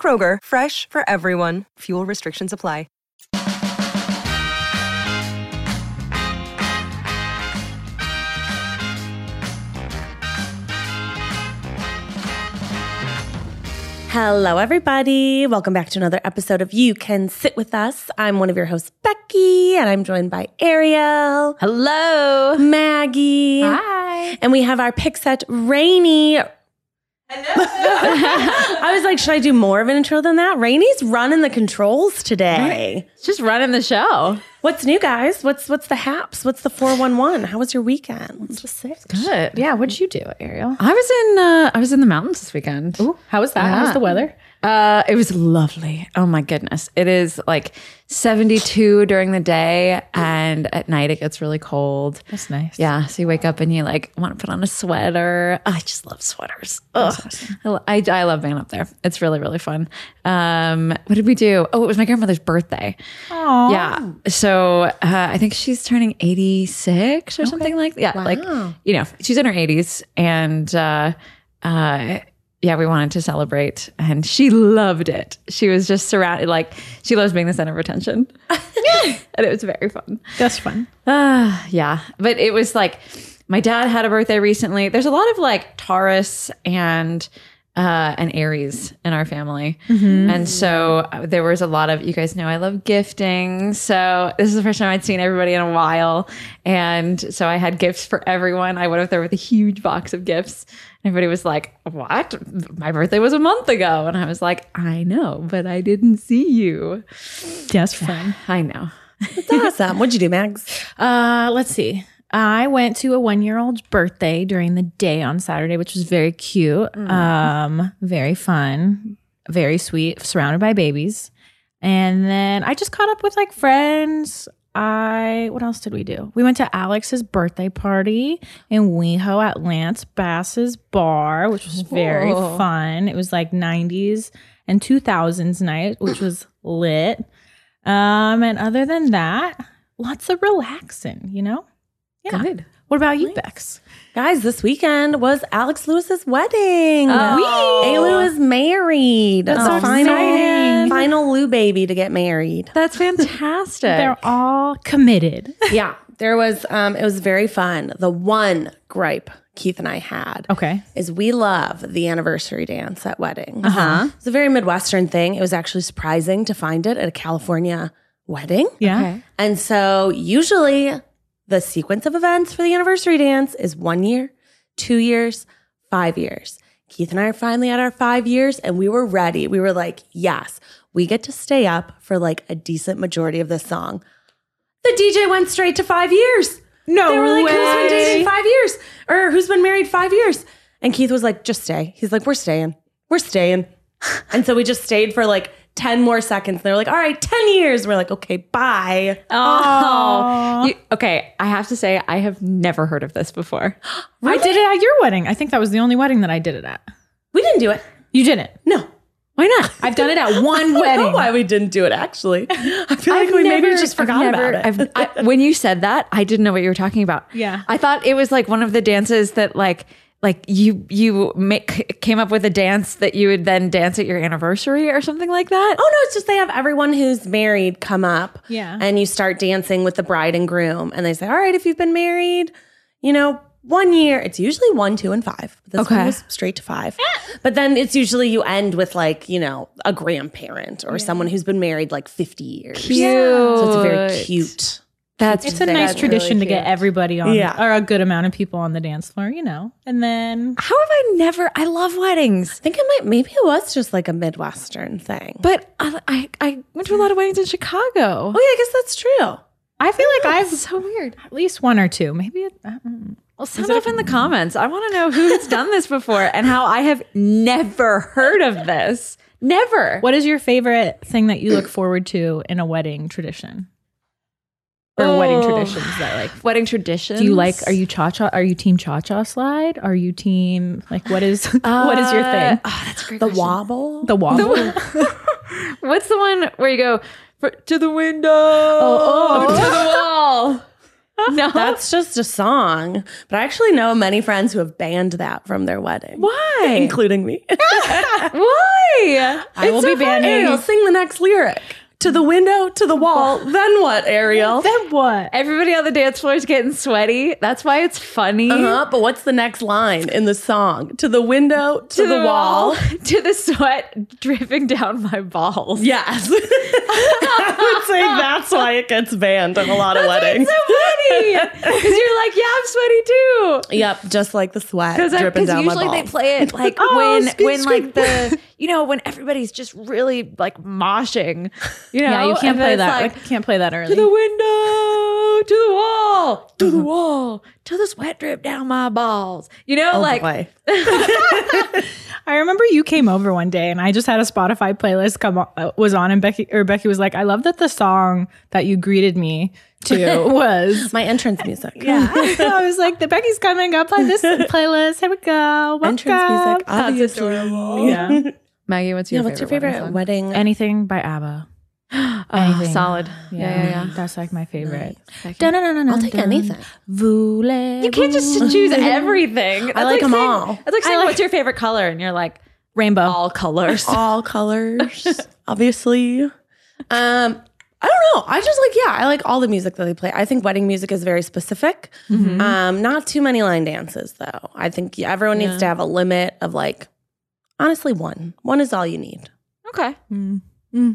Kroger, fresh for everyone. Fuel restrictions apply. Hello, everybody. Welcome back to another episode of You Can Sit With Us. I'm one of your hosts, Becky, and I'm joined by Ariel. Hello. Maggie. Hi. And we have our pick set, Rainy. I was like, should I do more of an intro than that? Rainy's running the controls today. Just running the show. What's new, guys? What's what's the haps? What's the 411? How was your weekend? What's the six? Good. Yeah, what did you do, Ariel? I was in uh, I was in the mountains this weekend. Ooh, how was that? How was the weather? Uh, it was lovely. Oh my goodness. It is like 72 during the day and at night it gets really cold. That's nice. Yeah, so you wake up and you like want to put on a sweater. I just love sweaters. Ugh. I, I love being up there. It's really really fun. Um, what did we do? Oh, it was my grandmother's birthday. Oh yeah. So uh, I think she's turning 86 or something like that. Yeah, like you know, she's in her 80s and uh, uh, yeah, we wanted to celebrate and she loved it. She was just surrounded like she loves being the center of attention. and it was very fun. That's fun. Uh, yeah. But it was like my dad had a birthday recently. There's a lot of like Taurus and uh and Aries in our family. And so uh, there was a lot of you guys know I love gifting. So this is the first time I'd seen everybody in a while. And so I had gifts for everyone. I went up there with a huge box of gifts. Everybody was like, What? My birthday was a month ago. And I was like, I know, but I didn't see you. That's fun. I know. That's awesome. What'd you do, Mags? Uh, let's see. I went to a one year old's birthday during the day on Saturday, which was very cute. Um, very fun, very sweet, surrounded by babies. And then I just caught up with like friends. I what else did we do? We went to Alex's birthday party in WeHo at Lance Bass's bar, which was very fun. It was like 90s and 2000s night, which was lit. Um, and other than that, lots of relaxing, you know? Yeah. Good. What about you, Bex? Guys, this weekend was Alex Lewis's wedding. Oh. Alu is married. That's the so final, exciting. final Lou baby to get married. That's fantastic. They're all committed. yeah, there was. Um, it was very fun. The one gripe Keith and I had, Okay. is we love the anniversary dance at weddings. Uh-huh. It's a very Midwestern thing. It was actually surprising to find it at a California wedding. Yeah. And so usually the sequence of events for the anniversary dance is one year, two years, five years. Keith and I are finally at our five years and we were ready. We were like, yes, we get to stay up for like a decent majority of this song. The DJ went straight to five years. No They were like, who's been way. dating five years? Or who's been married five years? And Keith was like, just stay. He's like, we're staying. We're staying. and so we just stayed for like 10 more seconds. They're like, all right, 10 years. We're like, okay, bye. Oh, You- okay. I have to say, I have never heard of this before. I did it at your wedding. I think that was the only wedding that I did it at. We didn't do it. You didn't. No. Why not? I've done it at one I don't know wedding. why we didn't do it, actually. I feel like we maybe just forgot never- about it. I've, I, when you said that, I didn't know what you were talking about. Yeah. I thought it was like one of the dances that like like you you make came up with a dance that you would then dance at your anniversary or something like that. Oh no, it's just they have everyone who's married come up. Yeah. And you start dancing with the bride and groom. And they say, All right, if you've been married, you know, one year, it's usually one, two, and five. This one Okay. was straight to five. but then it's usually you end with like, you know, a grandparent or someone who's been married like 50 years. Cute. So it's very cute. That's It's a That's nice really tradition to get everybody on, Yeah. or a good amount of people on the dance floor, you know. And then how have I never? I love weddings, I think it might, maybe it was just like a Midwestern thing. but I I, I went to a lot of weddings in Chicago. oh, yeah, I guess that's true. I feel like I've so weird. at least one or two, maybe. It, I don't know. Well, sound off in the comments. I want to know who has done this before and how I have never heard of this. Never. What is your favorite thing that you look forward to in a wedding tradition? Or wedding Oh. traditions that like wedding traditions? do you like are you cha cha are you team cha cha slide? Are you team like what is what is your Uh, thing? Oh, that's a great The question. wobble. The wobble. What's the one where you go "For- to the window, oh. to the wall? No, That's just a song. But I actually know many friends who have banned that from their wedding. why? Including me. why? I will be banning Ariel, sing the next lyric. To the window, to the wall. Then what, Ariel? Then what? Everybody on the dance floor is getting sweaty. That's why it's funny. Uh-huh, but what's the next line in the song? To the window, to, the, wall. to the sweat dripping down my balls. Yes. I would say that's why it gets banned at a lot of weddings. so funny because you're like, yeah, I'm sweaty too. Yep, just like the sweat dripping down my balls. usually they play it like Oh, when when like the you know when everybody's just really like moshing. You know, Yeah, you can't play that. Like, Like, can't play that early. to the window, to the wall, to the wall, till the sweat drip down my balls. You know, Oh, like boy. I remember you came over one day and I just had a Spotify playlist come on, uh, was on and Becky or Becky was like, "I love that the song that you greeted me to was." my entrance music. Yeah, So I was like, "The Becky's coming up on this playlist. Here we go. Welcome. Entrance music. Obviously. Yeah, Maggie, what's your Yeah, what's your favorite favorite wedding wedding? anything by ABBA. song? Oh, solid. Yeah, yeah, yeah. That's like my favorite. No, no, no, no, no. I'll take anything. You You can't just choose everything. That's like 'em saying- all. That's like saying, "What's your favorite color?" And you're like, rainbow. "All colors." All colors, obviously. Um, I don't know. I just like, yeah, I like all the music that they play. I think wedding music is very specific. Um, not too many line dances, though. I think everyone needs to have a limit of like, honestly, one. One is all you need. okay.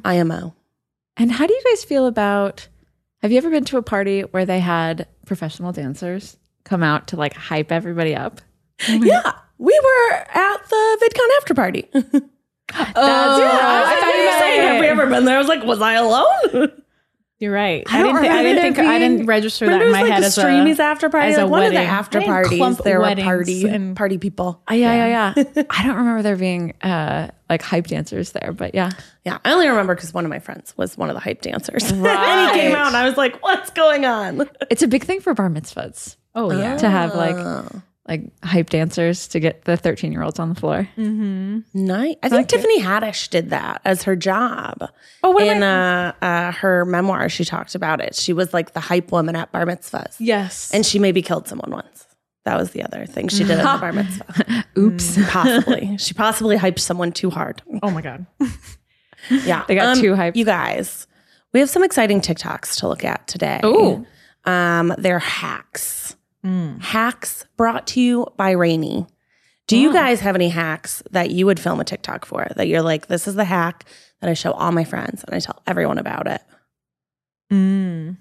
IMO. And how do you guys feel about? Have you ever been to a party where they had professional dancers come out to like hype everybody up? Oh yeah, we were at the VidCon after party. That's oh, I thought you were saying, have we ever been there? I was like, was I alone? You're right. I I, didn't. Think, I didn't think. I didn't register that in my like head the as a Streamies after party? as a Like one of the after parties, there were party and- party people. Oh, yeah, yeah, yeah. I don't remember there being uh, like hype dancers there, but yeah. Yeah, I only remember because one of my friends was one of the hype dancers. and he came out, and I was like, "What's going on?" It's a big thing for bar mitzvahs Oh yeah. to have like like hype dancers to get the 13 year olds on the floor. Nice. I think Tiffany Haddish did that as her job. Oh, what in am uh, uh, her memoir, she talked about it. She was like the hype woman at bar mitzvahs, Yes. and she maybe killed someone once. That was the other thing she did at the bar mitzvah. Oops. Possibly, she possibly hyped someone too hard. oh my god. Yeah, They got too hyped. You guys, we have some exciting TikToks to look at today. Ooh. um, they're hacks. Hacks brought to you by Rainy. Do you guys have any hacks that you would film a TikTok for? That you're like, this is the hack that I show all my friends and I tell everyone about it. Mm.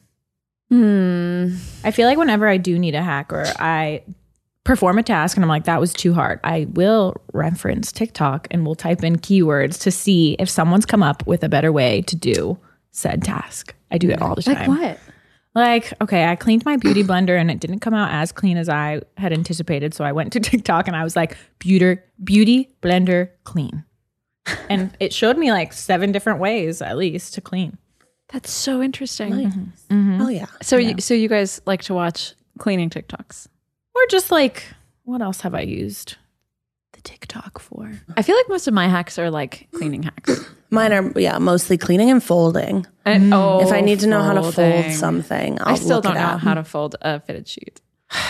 Hmm. I feel like whenever I do need a hack or I perform a task and I'm like, that was too hard, I will reference TikTok and we'll type in keywords to see if someone's come up with a better way to do said task. I do it all the time. Like what? Like, okay, I cleaned my beauty blender and it didn't come out as clean as I had anticipated. So I went to TikTok and I was like, beauty, beauty blender clean. And it showed me like seven different ways at least to clean. That's so interesting. Mm-hmm. Oh, yeah. So, you, so you guys like to watch cleaning TikToks? Or just like, what else have I used the TikTok for? I feel like most of my hacks are like cleaning hacks. Mine are, yeah, mostly cleaning and folding. And, oh, if I need to know how to fold something, I'll I still look don't it know up. how to fold a fitted sheet.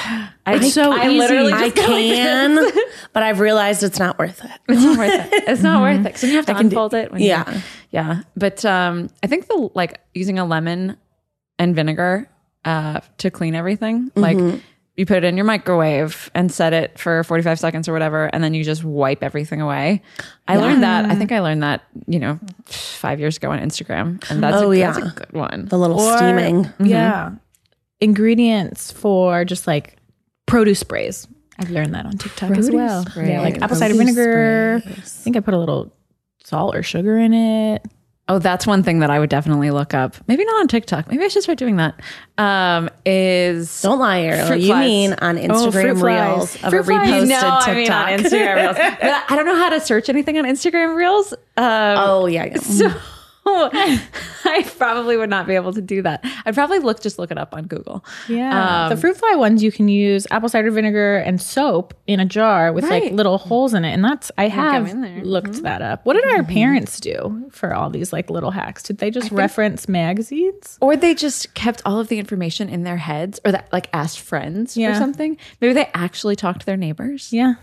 It's so I easy. literally I just like can, but I've realized it's not worth it. It's not worth it. It's not worth it. Because you have to can do- unfold it. When you- yeah. yeah. But um, I think the like using a lemon and vinegar uh, to clean everything, like you put it in your microwave and set it for 45 seconds or whatever, and then you just wipe everything away. I learned that. I think I learned that, you know, five years ago on Instagram. And that's, Oh, a, yeah. that's a good one. The little Or- steaming. Yeah. Mm-hmm. Ingredients for just like produce sprays. I've learned that on TikTok as Produce well. Yeah, like sprays. apple cider Produce vinegar. I think I put a little salt or sugar in it. Oh, that's one thing that I would definitely look up. Maybe not on TikTok. Maybe I should start doing that. Um, is Don't lie, Ariel. You flies. mean on fruit Instagram flies. reels of Fruit a reposted no, TikTok? I mean on Instagram Reels. But I don't know how to search anything on Instagram Reels. Um, oh yeah. yeah. So I probably would not be able to do that. I'd probably look just look it up on Google. Yeah. Um, the fruit fly ones you can use apple cider vinegar and soap in a jar with like little holes in it. And that's I have looked that up. What did our parents do for all these like little hacks? Did they just reference magazines? Or they just kept all of the information in their heads or that like asked friends or something. Maybe they actually talked to their neighbors. Yeah.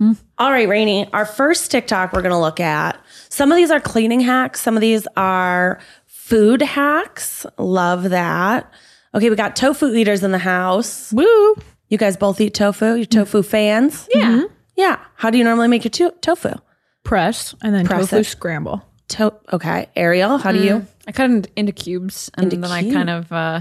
All right, Rainey. Our first TikTok we're gonna look at. Some of these are cleaning hacks. Some of these are food hacks. Love that. Okay, we got tofu eaters in the house. Woo. You guys both eat tofu. You tofu fans? Yeah. Yeah. How do you normally make your to- tofu? Press and then Press tofu it. scramble. To- okay, Ariel, how do you? I cut it into cubes and Into then I kind of uh,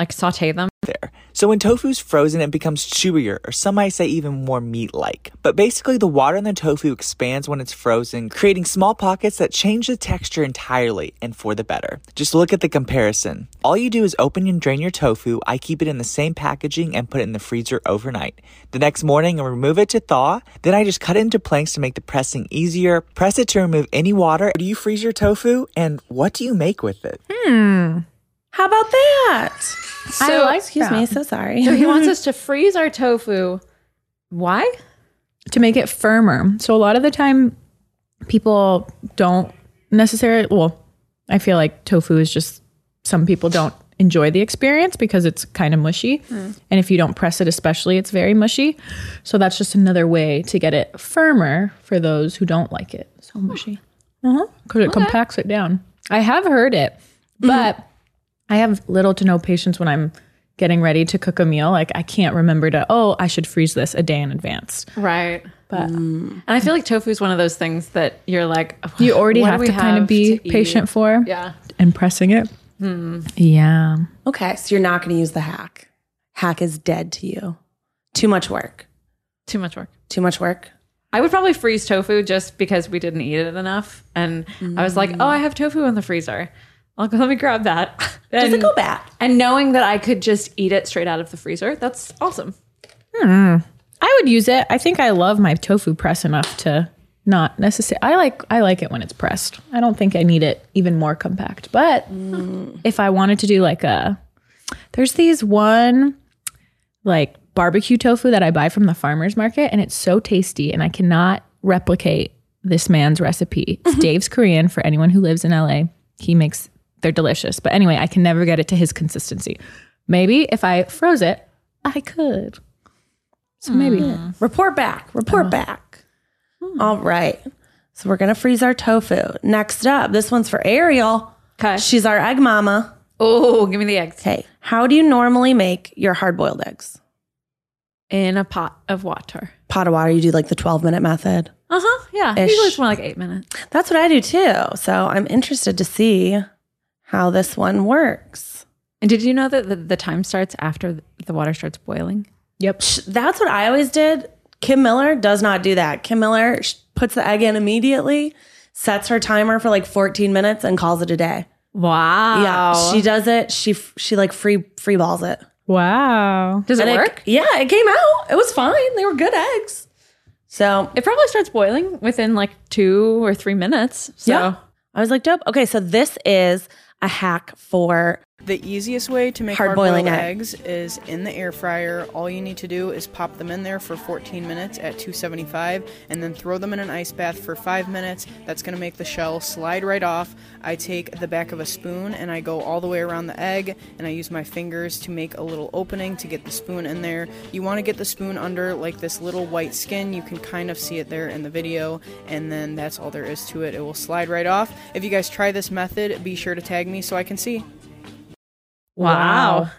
like saute them. there. So when tofu's frozen, it becomes chewier, or some might say even more meat-like. But basically, the water in the tofu expands when it's frozen, creating small pockets that change the texture entirely and for the better. Just look at the comparison. All you do is open and drain your tofu. I keep it in the same packaging and put it in the freezer overnight. The next morning, I remove it to thaw. Then I just cut it into planks to make the pressing easier. Press it to remove any water. Do you freeze your tofu? And what do you make with it? Hmm. How about that? I like Excuse that. me, so sorry. So he wants us to freeze our tofu. Why? to make it firmer. So a lot of the time people don't necessarily well, I feel like tofu is just some people don't enjoy the experience because it's kind of mushy. And if you don't press it especially, it's very mushy. So that's just another way to get it firmer for those who don't like it so mushy. Uh-huh. Cuz it compacts it down. I have heard it, but I have little to no patience when I'm getting ready to cook a meal. Like I can't remember to, oh, I should freeze this a day in advance. Right. But mm. And I feel like tofu is one of those things that you're like, you already what do have to kind of be to eat? patient for Yeah. and pressing it. Hmm. Yeah. okay, so you're not going to use the hack. Hack is dead to you. Too much work. Too much work. Too much work. I would probably freeze tofu just because we didn't eat it enough. And I was like, mm. oh, I have tofu in the freezer. I'll go, let me grab that. Does And, it go bad? and knowing that I could just eat it straight out of the freezer, that's awesome. Hmm. I would use it. I think I love my tofu press enough to not necessarily I like I like it when it's pressed. I don't think I need it even more compact. But mm. if I wanted to do like a there's these one like barbecue tofu that I buy from the farmers market and it's so tasty and I cannot replicate this man's recipe. It's Dave's Korean for anyone who lives in LA. He makes they're delicious. But anyway, I can never get it to his consistency. Maybe if I froze it, I could. So maybe. Hmm. Report back. Report uh-huh. back. Hmm. All right. So we're going to freeze our tofu. Next up, this one's for Ariel. Okay. She's our egg mama. Oh, give me the eggs. Okay. How do you normally make your hard boiled eggs? In a pot of water. Pot of water, you do like the 12 minute method. Uh huh. Yeah. Ish. Usually it's more like eight minutes. That's what I do too. So I'm interested to see how this one works. And did you know that the, the time starts after the water starts boiling? Yep. That's what I always did. Kim Miller does not do that. Kim Miller puts the egg in immediately, sets her timer for like 14 minutes, and calls it a day. Wow. Yeah, she does it. She she like free free balls it. Wow. Does it And work? yeah, it came out. It was fine. They were good eggs. So It probably starts boiling within like two or three minutes. So yeah, I was like, dope. Okay, so this is a hack for The easiest way to make Hard boiling eggs is in the air fryer. All you need to do is pop them in there for 14 minutes at 275 and then throw them in an ice bath for 5 minutes. That's going to make the shell slide right off. I take the back of a spoon and I go all the way around the egg and I use my fingers to make a little opening to get the spoon in there. You want to get the spoon under like this little white skin. You can kind of see it there in the video and then that's all there is to it. It will slide right off. If you guys try this method, be sure to tag me so I can see. Wow.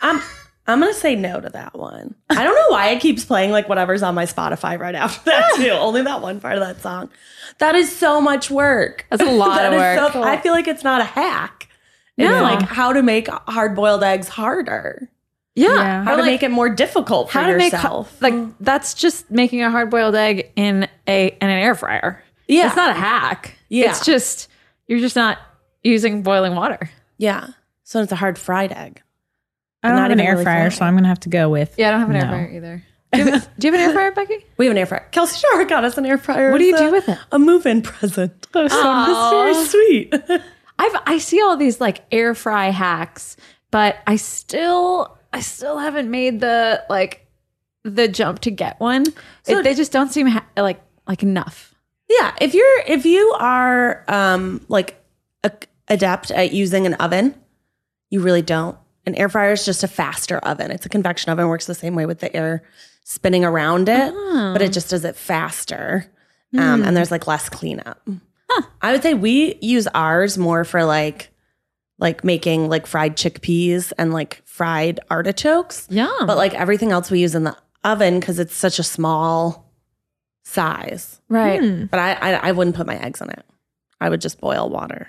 I'm I'm gonna say no to that one. I don't know why it keeps playing like whatever's on my Spotify right after that too. Only that one part of that song. That is so much work. That's a lot That of work. so- I feel like it's not a hack. It's No. like how to make hard boiled eggs harder. Yeah. Yeah. How Or to like, make it more difficult for how to make yourself. like that's just making a hard boiled egg in a in an air fryer. Yeah. It's not a hack. Yeah. It's just you're just not using boiling water. Yeah. So it's a hard fried egg. I don't Not have an air really fryer, flat. so I'm gonna have to go with. Yeah, I don't have an air No. fryer either. Do you, have, do you have an air fryer, Becky? We have an air fryer. Kelsey Shore got us an air fryer. What do you do a- with it? A move-in present. Oh, It's very sweet. I've I see all these like air fry hacks, but I still I still haven't made the like the jump to get one. So- it, they just don't seem ha- like like enough. Yeah, if you're if you are um like a, adept at using an oven, you really don't. An air fryer is just a faster oven. It's a convection oven, works the same way with the air spinning around it, but it just does it faster. Um, and there's like less cleanup. I would say we use ours more for like like making like fried chickpeas and like fried artichokes. Yum. But like everything else we use in the oven because it's such a small size. right. But I, I I wouldn't put my eggs in it. I would just boil water.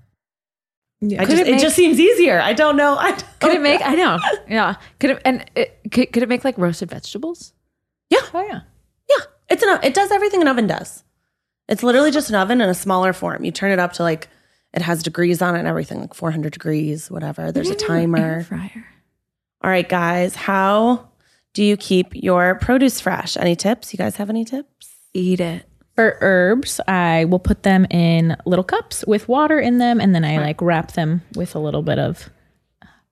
I Could just, it it, just seems easier. I don't know. I don't Could it make? I know. Yeah. Could it and it, could, could it make like roasted vegetables? Yeah, Oh yeah. yeah. It's an it does everything an oven does. It's literally just an oven in a smaller form. You turn it up to like it has degrees on it and everything, like 400 degrees, whatever. There's a Air timer. fryer. All right, guys. How do you keep your produce fresh? Any tips? You guys have any tips? Eat it. For herbs, I will put them in little cups with water in them, and then I like wrap them with a little bit of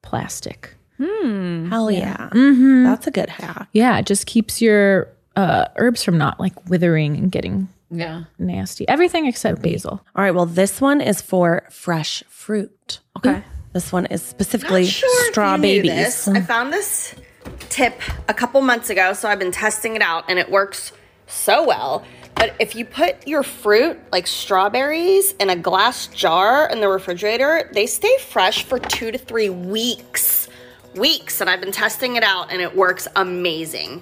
plastic. Hell yeah. Mm-hmm. That's a good hack. Yeah, it just keeps your uh, herbs from not like withering and getting Yeah. nasty. Everything except basil. All right. Well, this one is for fresh fruit. Okay. This one is specifically sure straw babies. I found this tip a couple months ago, so I've been testing it out and it works so well. But if you put your fruit, like strawberries, in a glass jar in the refrigerator, they stay fresh for two to three weeks. Weeks. And I've been testing it out and it works amazing.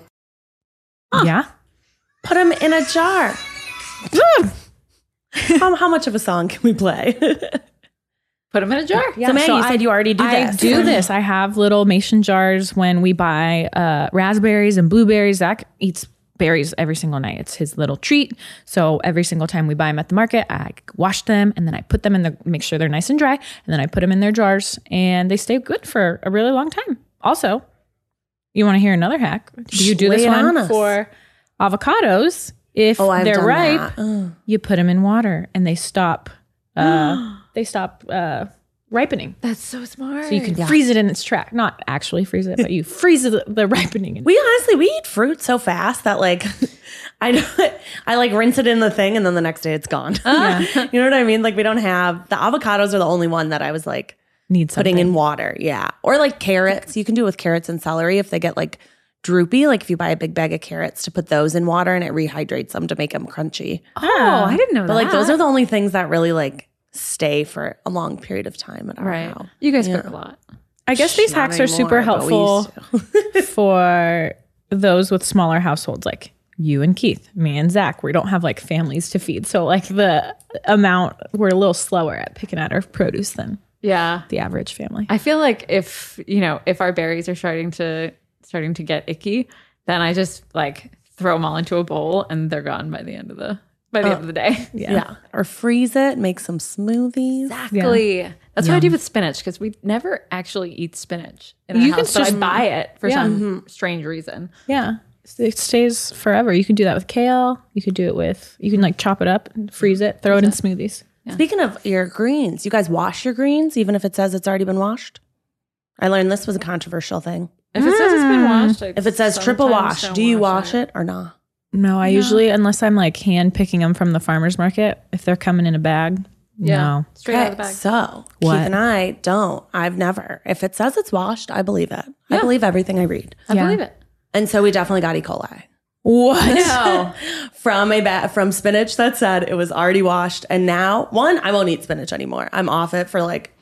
Yeah. Put them in a jar. how, how much of a song can we play? Put them in a jar. Yeah. so, Maggie, you said you already do I this. do this. I have little mason jars when we buy uh, raspberries and blueberries. Zach eats berries every single night. It's his little treat. So every single time we buy them at the market, I wash them and then I put them in the make sure they're nice and dry, and then I put them in their jars, and they stay good for a really long time. Also, you want to hear another hack? Do you do this one on for avocados? If Oh, they're ripe, that. You put them in water and they stop. Uh, they stop uh, ripening. That's so smart. So you can freeze it in its track. Not actually freeze it, but you freeze the, the ripening. In. We honestly we eat fruit so fast that like I don't I like rinse it in the thing and then the next day it's gone. Ah. you know what I mean? Like we don't have the avocados are the only one that I was like Need something. putting in water. Yeah. Or like carrots. You can do it with carrots and celery if they get like droopy. Like if you buy a big bag of carrots to put those in water and it rehydrates them to make them crunchy. Oh, I didn't know But that. like those are the only things that really like stay for a long period of time at our right. house. You guys cook a lot. I guess these Not hacks are super anymore, but helpful for those with smaller households like you and Keith, me and Zach. We don't have like families to feed. So like the amount we're a little slower at picking out our produce than Yeah. the average family. I feel like if you know if our berries are starting to starting to get icky, then I just like throw them all into a bowl and they're gone by the end of the by the oh, end of the day. Yeah. yeah. Or freeze it, make some smoothies. Exactly. That's what I do with spinach because we never actually eat spinach in our You can house, but I just- buy it for Yeah. some mm-hmm. strange reason. Yeah. It stays forever. You can do that with kale. You could do it with, you can like chop it up and freeze it, throw it in smoothies. Speaking of your greens, you guys wash your greens even if it says it's already been washed? I learned this was a controversial thing. If it says it's been mm. washed, I If it says triple wash, don't do you wash it or not? No, I usually, unless I'm like hand picking them from the farmer's market, if they're coming in a bag, Yeah. no. Straight out of the bag. So What? Keith and I don't. I've never. If it says it's washed, I believe it. I believe everything I read. I Yeah. believe it. And so we definitely got E. coli. What? No, from a ba- from spinach that said it was already washed, and now one, I won't eat spinach anymore. I'm off it for like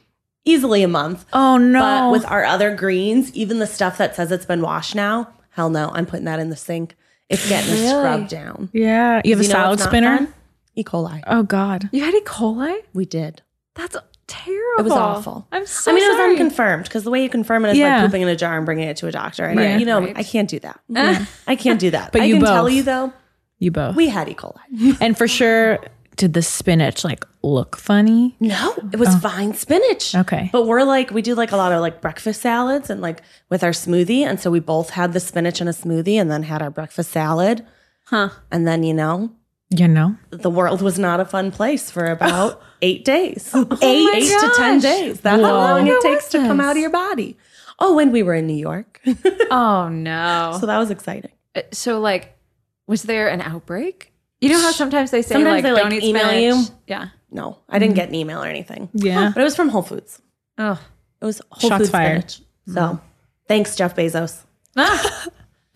easily a month. Oh no. But with our other greens, even the stuff that says it's been washed now, hell no, I'm putting that in the sink. It's getting scrubbed down. yeah. You have a You know salad spinner? fun? E. coli. Oh God. You had E. coli? We did. That's terrible. It was awful. I'm so I mean, it was unconfirmed because the way you confirm it is Yeah. by pooping in a jar and bringing it to a doctor. And Right. you know, Right. I can't do that. I can't do that. But I you can tell both. you though, You both. we had E. coli. and for sure, did the spinach like look funny? No, it was fine spinach. Okay. But we're like, we do like a lot of like breakfast salads and like with our smoothie. And so we both had the spinach in a smoothie and then had our breakfast salad. Huh. And then, you know, You know? the world was not a fun place for about eight days. Oh eight, eight to 10 days. That's how long it takes to come out of your body. Oh, when we were in New York. Oh no. so that was exciting. Uh, So like, was there an outbreak? You know how sometimes they say Sometimes like, they, like, don't eat email spinach? you. Yeah. No, I didn't get an email or anything. Yeah. But it was from Whole Foods. Oh. It was Whole Shots Foods fired. spinach. So thanks, Jeff Bezos.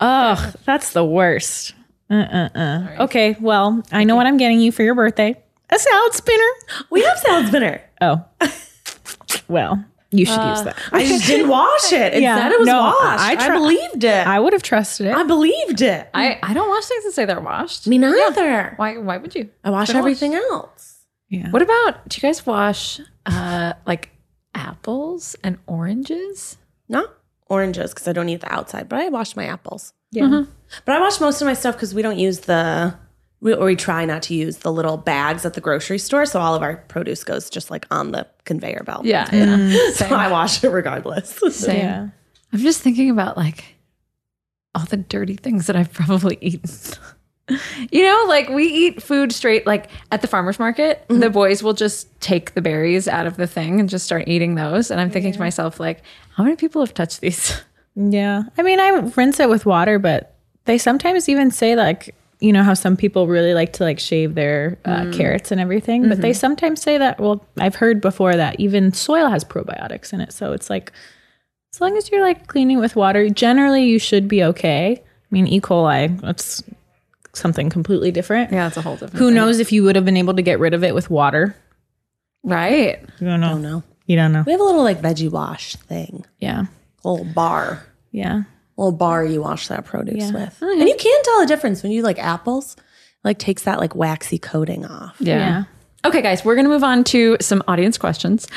Ugh, that's the worst. Uh uh uh. Okay, well, I know what I'm getting you for your birthday. A salad spinner. We have salad spinner. Oh. well, you should use that. I just didn't wash it. It Yeah, said it was no, washed. I I, try- believed it. I I, would have trusted it. I believed it. I, I don't wash things that say they're washed. Me neither. Why why would you? I wash Don't everything else. yeah. What about do you guys wash uh like apples and oranges? No. oranges because I don't eat the outside, but I wash my apples. Yeah. But I wash most of my stuff because we don't use the, we, or we try not to use the little bags at the grocery store. So all of our produce goes just like on the conveyor belt. Yeah, yeah. So I wash it regardless. Same. Yeah. I'm just thinking about like all the dirty things that I've probably eaten. you know, like we eat food straight like at the farmers market. The mm-hmm. boys will just take the berries out of the thing and just start eating those. And I'm thinking to myself, like, how many people have touched these? Yeah. I mean, I rinse it with water, but they sometimes even say like, you know how some people really like to like shave their uh, carrots and everything, but they sometimes say that. Well, I've heard before that even soil has probiotics in it, so it's like as long as you're like cleaning with water, generally you should be okay. I mean, E. coli, that's something completely different. Yeah, it's a whole different. Who knows if you would have been able to get rid of it with water? Right. You don't know. Don't know. You don't know. We have a little like veggie wash thing, Yeah. a little bar, Yeah. A little bar you wash that produce Yeah. with. And you can tell the difference when you like apples, like takes that like waxy coating off. Yeah. Yeah. Okay, guys, we're going to move on to some audience questions.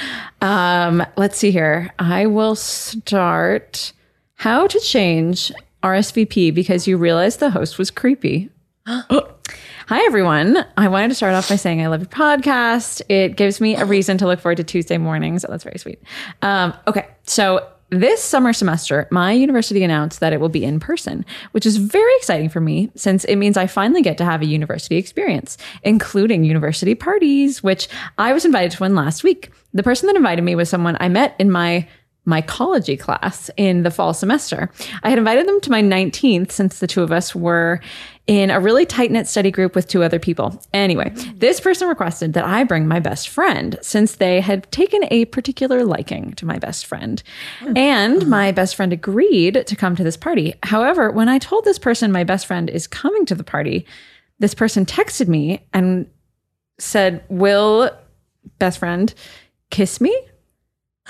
Um, let's see here. I will start. How to change RSVP because you realized the host was creepy. Hi, everyone. I wanted to start off by saying I love your podcast. It gives me a reason to look forward to Tuesday mornings. Oh, that's very sweet. Um, okay, so this summer semester, my university announced that it will be in person, which is very exciting for me since it means I finally get to have a university experience, including university parties, which I was invited to one last week. The person that invited me was someone I met in my mycology class in the fall semester. I had invited them to my 19th since the two of us were in a really tight knit study group with two other people. Anyway, this person requested that I bring my best friend since they had taken a particular liking to my best friend. And uh-huh. my best friend agreed to come to this party. However, when I told this person my best friend is coming to the party, this person texted me and said, Will best friend kiss me?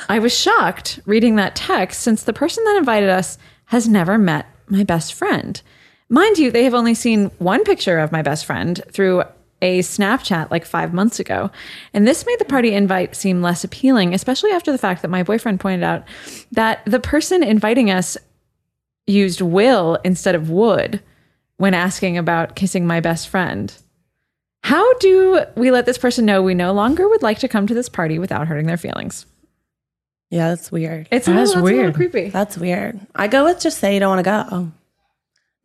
I was shocked reading that text since the person that invited us has never met my best friend. Mind you, they have only seen one picture of my best friend through a Snapchat like five months ago. And this made the party invite seem less appealing, especially after the fact that my boyfriend pointed out that the person inviting us used will instead of would when asking about kissing my best friend. How do we let this person know we no longer would like to come to this party without hurting their feelings? Yeah, that's weird. It's a little, is that's a little weird. creepy. That's weird. I go with just say you don't want to go.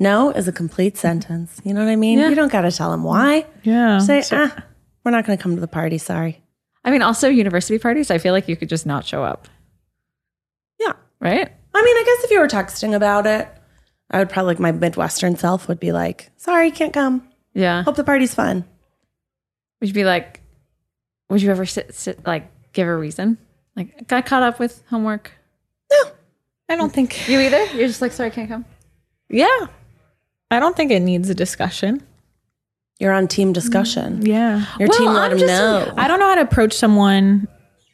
No is a complete sentence. You know what I mean? Yeah. You don't got to tell them why. Yeah. Say, ah, we're not going to come to the party. Sorry. I mean, also university parties, I feel like you could just not show up, Yeah. right? I mean, I guess if you were texting about it, I would probably like my Midwestern self would be like, sorry, can't come. Yeah. Hope the party's fun. Would you be like, would you ever sit, sit like, give a reason? Like, got caught up with homework. No. I don't think. You either? You're just like, sorry, can't come. Yeah. I don't think it needs a discussion. You're on team discussion. Mm, yeah. Your Well, team let I'm them just- know. I don't know how to approach someone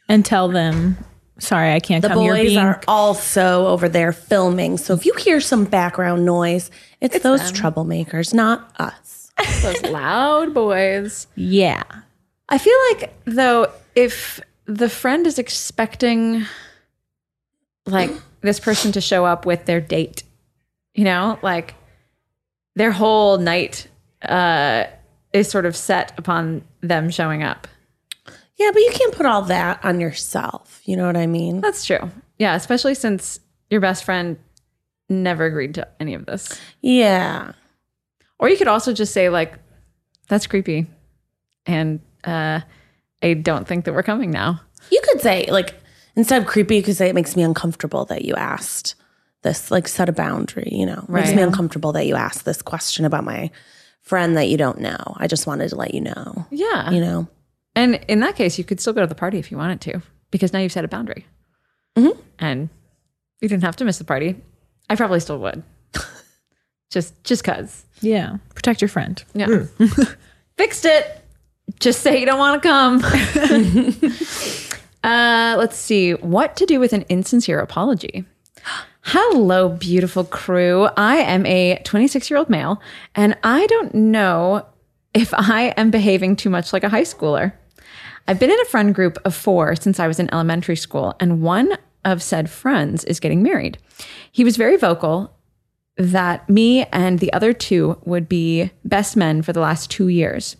and tell them, sorry, I can't the come. You're boys being are also over there filming. So if you hear some background noise, it's, those troublemakers, not us. Those loud boys. Yeah. I feel like though if the friend is expecting like this person to show up with their date, you know, like their whole night uh is sort of set upon them showing up. Yeah, but you can't put all that on yourself. You know what I mean? That's true. Yeah, especially since your best friend never agreed to any of this. Yeah. Or you could also just say like that's creepy and uh I don't think that we're coming now. You could say, like, instead of creepy, you could say, it makes me uncomfortable that you asked this, like, set a boundary, you know? Makes me uncomfortable that you asked this question about my friend that you don't know. I just wanted to let you know, Yeah. you know? And in that case, you could still go to the party if you wanted to, because now you've set a boundary. Mhm. And you didn't have to miss the party. I probably still would. just just cause. Yeah. Protect your friend. Yeah. Fixed it. Just say you don't want to come. uh, let's see. What to do with an insincere apology? Hello, beautiful crew. I am a 26 year old male, and I don't know if I am behaving too much like a high schooler. I've been in a friend group of four since I was in elementary school, and one of said friends is getting married. He was very vocal that me and the other two would be best men for the last two years.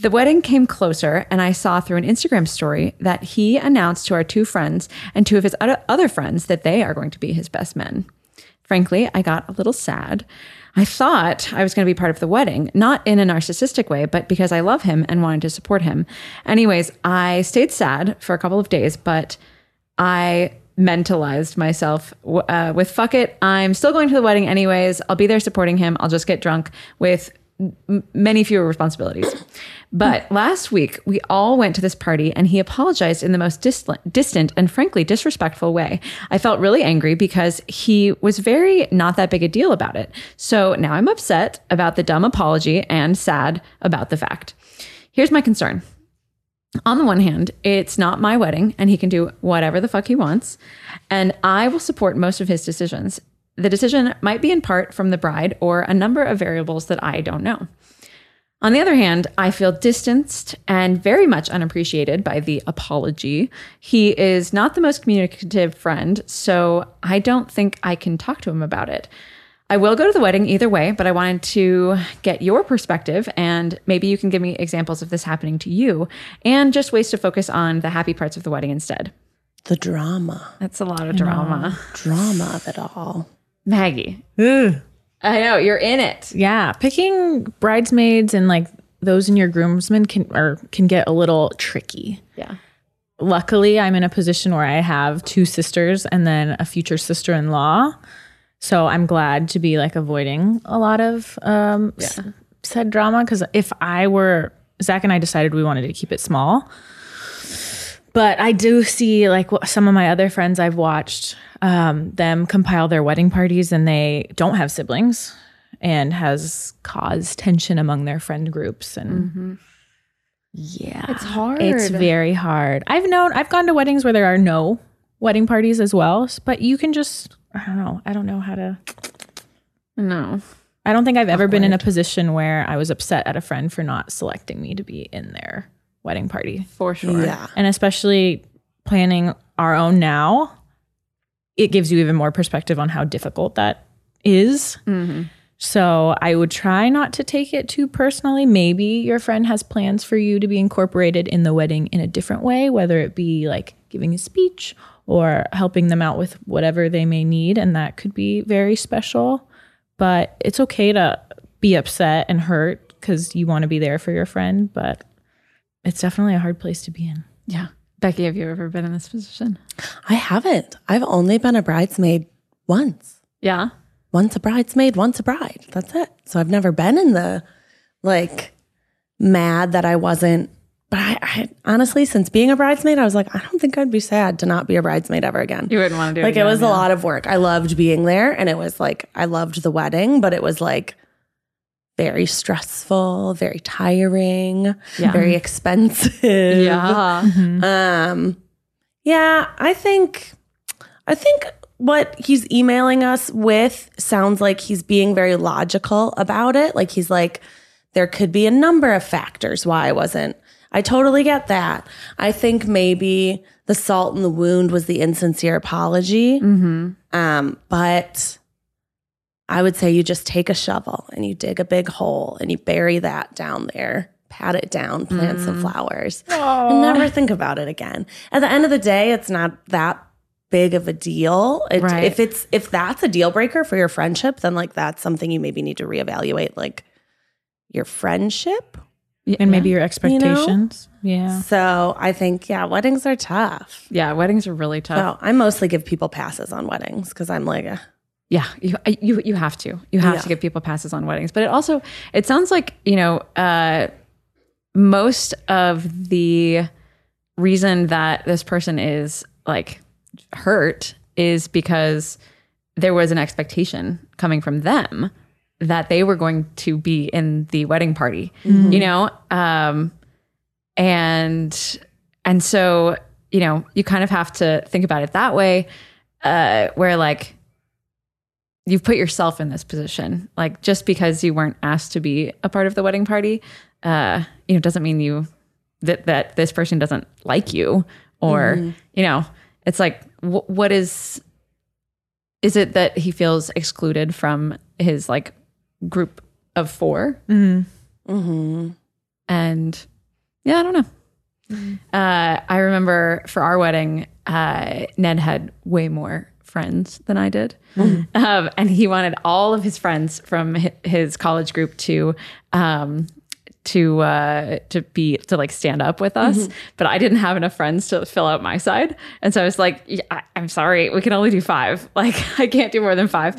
The wedding came closer, and I saw through an Instagram story that he announced to our two friends and two of his other friends that they are going to be his best men. Frankly, I got a little sad. I thought I was going to be part of the wedding, not in a narcissistic way, but because I love him and wanted to support him. Anyways, I stayed sad for a couple of days, but I mentalized myself uh, with fuck it. I'm still going to the wedding anyways. I'll be there supporting him. I'll just get drunk with m- many fewer responsibilities. But last week, we all went to this party and he apologized in the most distant, distant and frankly disrespectful way. I felt really angry because he was very not that big a deal about it. So now I'm upset about the dumb apology and sad about the fact. Here's my concern on the one hand, it's not my wedding and he can do whatever the fuck he wants. And I will support most of his decisions. The decision might be in part from the bride or a number of variables that I don't know. On the other hand, I feel distanced and very much unappreciated by the apology. He is not the most communicative friend, so I don't think I can talk to him about it. I will go to the wedding either way, but I wanted to get your perspective and maybe you can give me examples of this happening to you and just ways to focus on the happy parts of the wedding instead. The drama, That's a lot of drama. drama of it all. Maggie. I know, you're in it. Yeah, picking bridesmaids and like those in your groomsmen can or can get a little tricky. Yeah. Luckily, I'm in a position where I have two sisters and then a future sister-in-law. So I'm glad to be like avoiding a lot of um s- said drama cuz if I were Zach and I decided we wanted to keep it small. But I do see like what some of my other friends I've watched um, them compile their wedding parties and they don't have siblings and has caused tension among their friend groups and yeah It's hard. it's very hard i've known i've gone to weddings where there are no wedding parties as well but you can just i don't know i don't know how to No. i don't think i've ever been in a position where i was upset at a friend for not selecting me to be in their wedding party For sure. Yeah. and especially planning our own now it gives you even more perspective on how difficult that is. Mm-hmm. so i would try not to take it too personally maybe your friend has plans for you to be incorporated in the wedding in a different way whether it be like giving a speech or helping them out with whatever they may need and that could be very special but it's okay to be upset and hurt because you want to be there for your friend but it's definitely a hard place to be in. Yeah. Becky, have you ever been in this position? I haven't. I've only been a bridesmaid once. Yeah. Once a bridesmaid, once a bride. That's it. So I've never been in the like mad that I wasn't. But I, I honestly, since being a bridesmaid, I was like, I don't think I'd be sad to not be a bridesmaid ever again. You wouldn't want to do it like it was a lot of work. I loved being there, and it was like I loved the wedding, but it was like very stressful, very tiring, Yeah. very expensive. Yeah. Um, yeah, I think, I think what he's emailing us with sounds like he's being very logical about it. Like he's like, there could be a number of factors why I wasn't. I totally get that. I think maybe the salt in the wound was the insincere apology. Mm-hmm. Um, but I would say you just take a shovel and you dig a big hole and you bury that down there, pat it down, plant some flowers, and never think about it again. At the end of the day, it's not that big of a deal. It- Right. If it's if that's a deal breaker for your friendship, then like that's something you maybe need to reevaluate, like your friendship. And maybe your expectations. Yeah. So I think yeah, weddings are tough. Yeah. Weddings are really tough. So I mostly give people passes on weddings because I'm like. eh, Yeah, you you you have to. You have Yeah. to give people passes on weddings. But it also it sounds like, you know, uh most of the reason that this person is like hurt is because there was an expectation coming from them that they were going to be in the wedding party, you know? Um and and so, you know, you kind of have to think about it that way uh where like you've put yourself in this position. Like just because you weren't asked to be a part of the wedding party, uh, you know, doesn't mean you that that this person doesn't like you or you know, it's like wh- what is is it that he feels excluded from his like group of 4 Mm-hmm. and yeah, I don't know. Uh, I remember for our wedding, uh, Ned had way more friends than I did, um, and he wanted all of his friends from his college group to um, to uh, to be to like stand up with us. But I didn't have enough friends to fill out my side, and so I was like, yeah, I, "I'm sorry, we can only do five. Like I can't do more than five.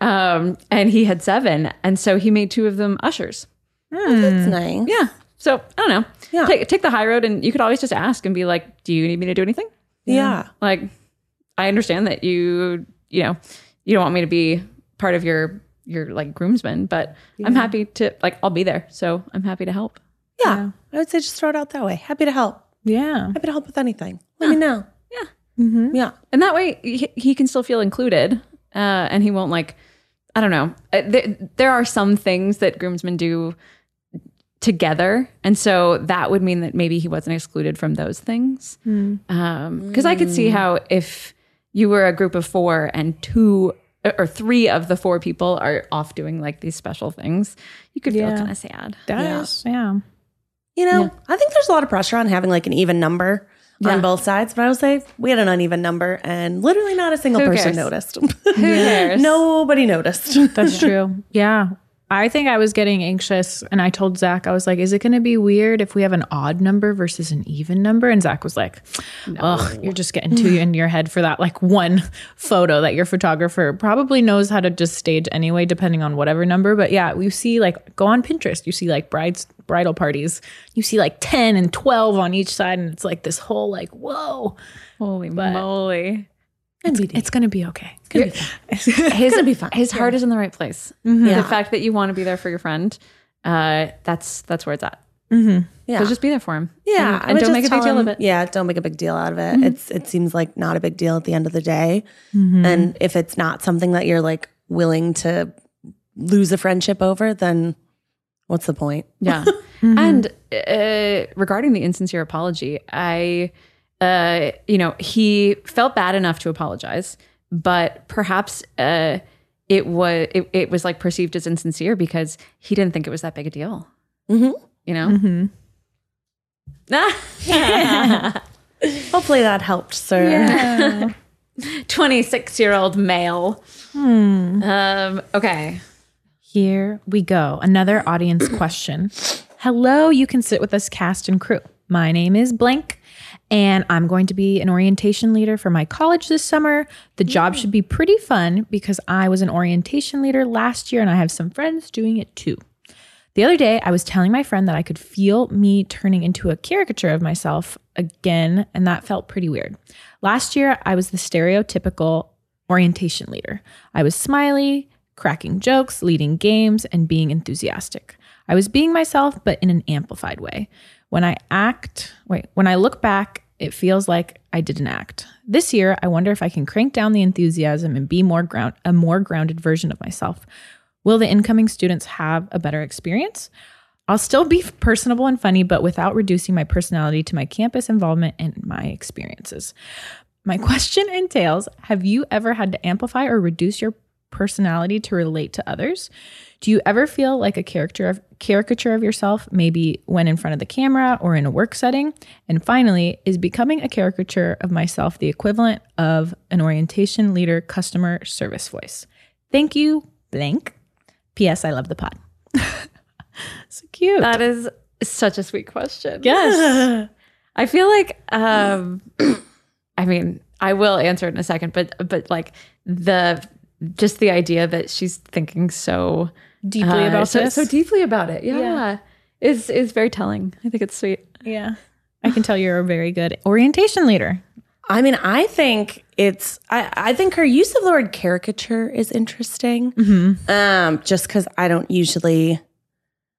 Um, and he had seven, and so he made two of them ushers. That's nice. Yeah. So I don't know. Yeah. Take take the high road, and you could always just ask and be like, "Do you need me to do anything?" Yeah. Like, I understand that you you know you don't want me to be part of your your like groomsmen, but I'm happy to like I'll be there, so I'm happy to help. Yeah. I would say just throw it out that way. Happy to help. Yeah. Happy to help with anything. Let me know. Yeah. Mm-hmm. Yeah. And that way he, he can still feel included, uh, and he won't like I don't know. Uh, There, there are some things that groomsmen do together, and so that would mean that maybe he wasn't excluded from those things. Because I could see how if you were a group of four and two uh, or three of the four people are off doing like these special things, you could feel kind of sad. Does. Yeah. You know, I think there's a lot of pressure on having like an even number on both sides, but I would say we had an uneven number and literally not a single Who person cares? noticed. Who cares? Nobody noticed. That's true. Yeah. I think I was getting anxious and I told Zach, I was like, is it going to be weird if we have an odd number versus an even number? And Zach was like, ugh, you're just getting too in your head for that like one photo that your photographer probably knows how to just stage anyway, depending on whatever number. But yeah, you see like go on Pinterest, you see like brides, bridal parties, you see like 10 and 12 on each side. And it's like this whole like, whoa, Holy moly! It's going to be okay. It's gonna be fine. his be fine. His heart is in the right place. The fact that you want to be there for your friend, uh, that's that's where it's at. yeah. So just be there for him. Yeah, and, and don't make a big tell deal of it. Mm-hmm. Yeah, don't make a big deal out of it. It's it seems like not a big deal at the end of the day. And if it's not something that you're like willing to lose a friendship over, then what's the point? Yeah. And uh, regarding the insincere apology, I, uh, you know, he felt bad enough to apologize, but perhaps uh, it was it, it was like perceived as insincere because he didn't think it was that big a deal. Mhm. You know. Hopefully that helped, sir. 26 year old male. Um, okay. Here we go. Another audience question. Hello, you can sit with us, cast and crew. My name is blank, and I'm going to be an orientation leader for my college this summer. The job should be pretty fun because I was an orientation leader last year and I have some friends doing it too. The other day, I was telling my friend that I could feel me turning into a caricature of myself again, and that felt pretty weird. Last year, I was the stereotypical orientation leader. I was smiley, cracking jokes, leading games, and being enthusiastic. I was being myself, but in an amplified way. When I act, wait, when I look back, it feels like I didn't act. This year, I wonder if I can crank down the enthusiasm and be more ground a more grounded version of myself. Will the incoming students have a better experience? I'll still be personable and funny, but without reducing my personality to my campus involvement and my experiences. My question entails Have you ever had to amplify or reduce your personality to relate to others? Do you ever feel like a character of caricature of yourself, maybe when in front of the camera or in a work setting? And finally, is becoming a caricature of myself the equivalent of an orientation leader customer service voice? Thank you, blank. P.S. I love the pod. so cute. That is such a sweet question. yes. I feel like um I mean, I will answer it in a second, but but like the just the idea that she's thinking so Deeply uh, about so, this. so deeply about it. Yeah. Yeah. Is is very telling. I think it's sweet. Yeah. I can tell you're a very good orientation leader. I mean, I think it's I, I think her use of the word caricature is interesting. Um, just because I don't usually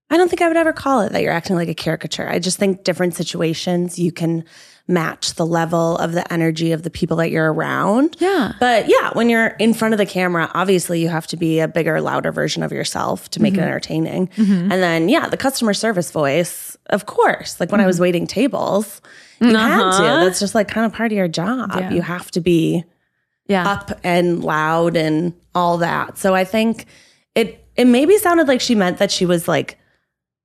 I don't think I would ever call it that you're acting like a caricature. I just think different situations you can match the level of the energy of the people that you're around. Yeah. But yeah, when you're in front of the camera, obviously you have to be a bigger, louder version of yourself to make it mm-hmm. entertaining. Mm-hmm. And then, yeah, the customer service voice, of course. Like when I was mm-hmm. waiting tables, you had to. Uh-huh. That's just like kind of part of your job. Yeah. You have to be Yeah. up and loud and all that. So I think it it maybe sounded like she meant that she was like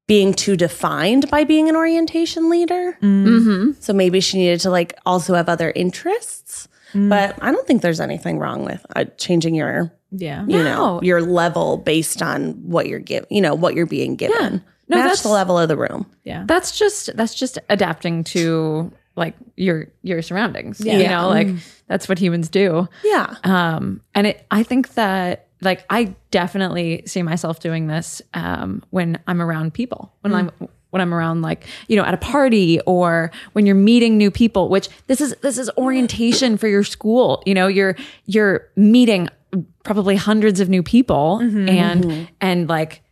being too defined by being an orientation leader. Mm-hmm. So maybe she needed to like also have other interests. But I don't think there's anything wrong with uh, changing your Yeah. you know No. your level based on what you're given, you know, what you're being given. No, Match that's- the level of the room. Yeah. That's just that's just adapting to like your your surroundings. Yeah. You know, like that's what humans do. Yeah. Um, and it, I think that like I definitely see myself doing this um, when I'm around people, when mm. I'm when I'm around like you know at a party or when you're meeting new people. Which this is this is orientation for your school. You know, you're you're meeting probably hundreds of new people mm-hmm. and mm-hmm. and like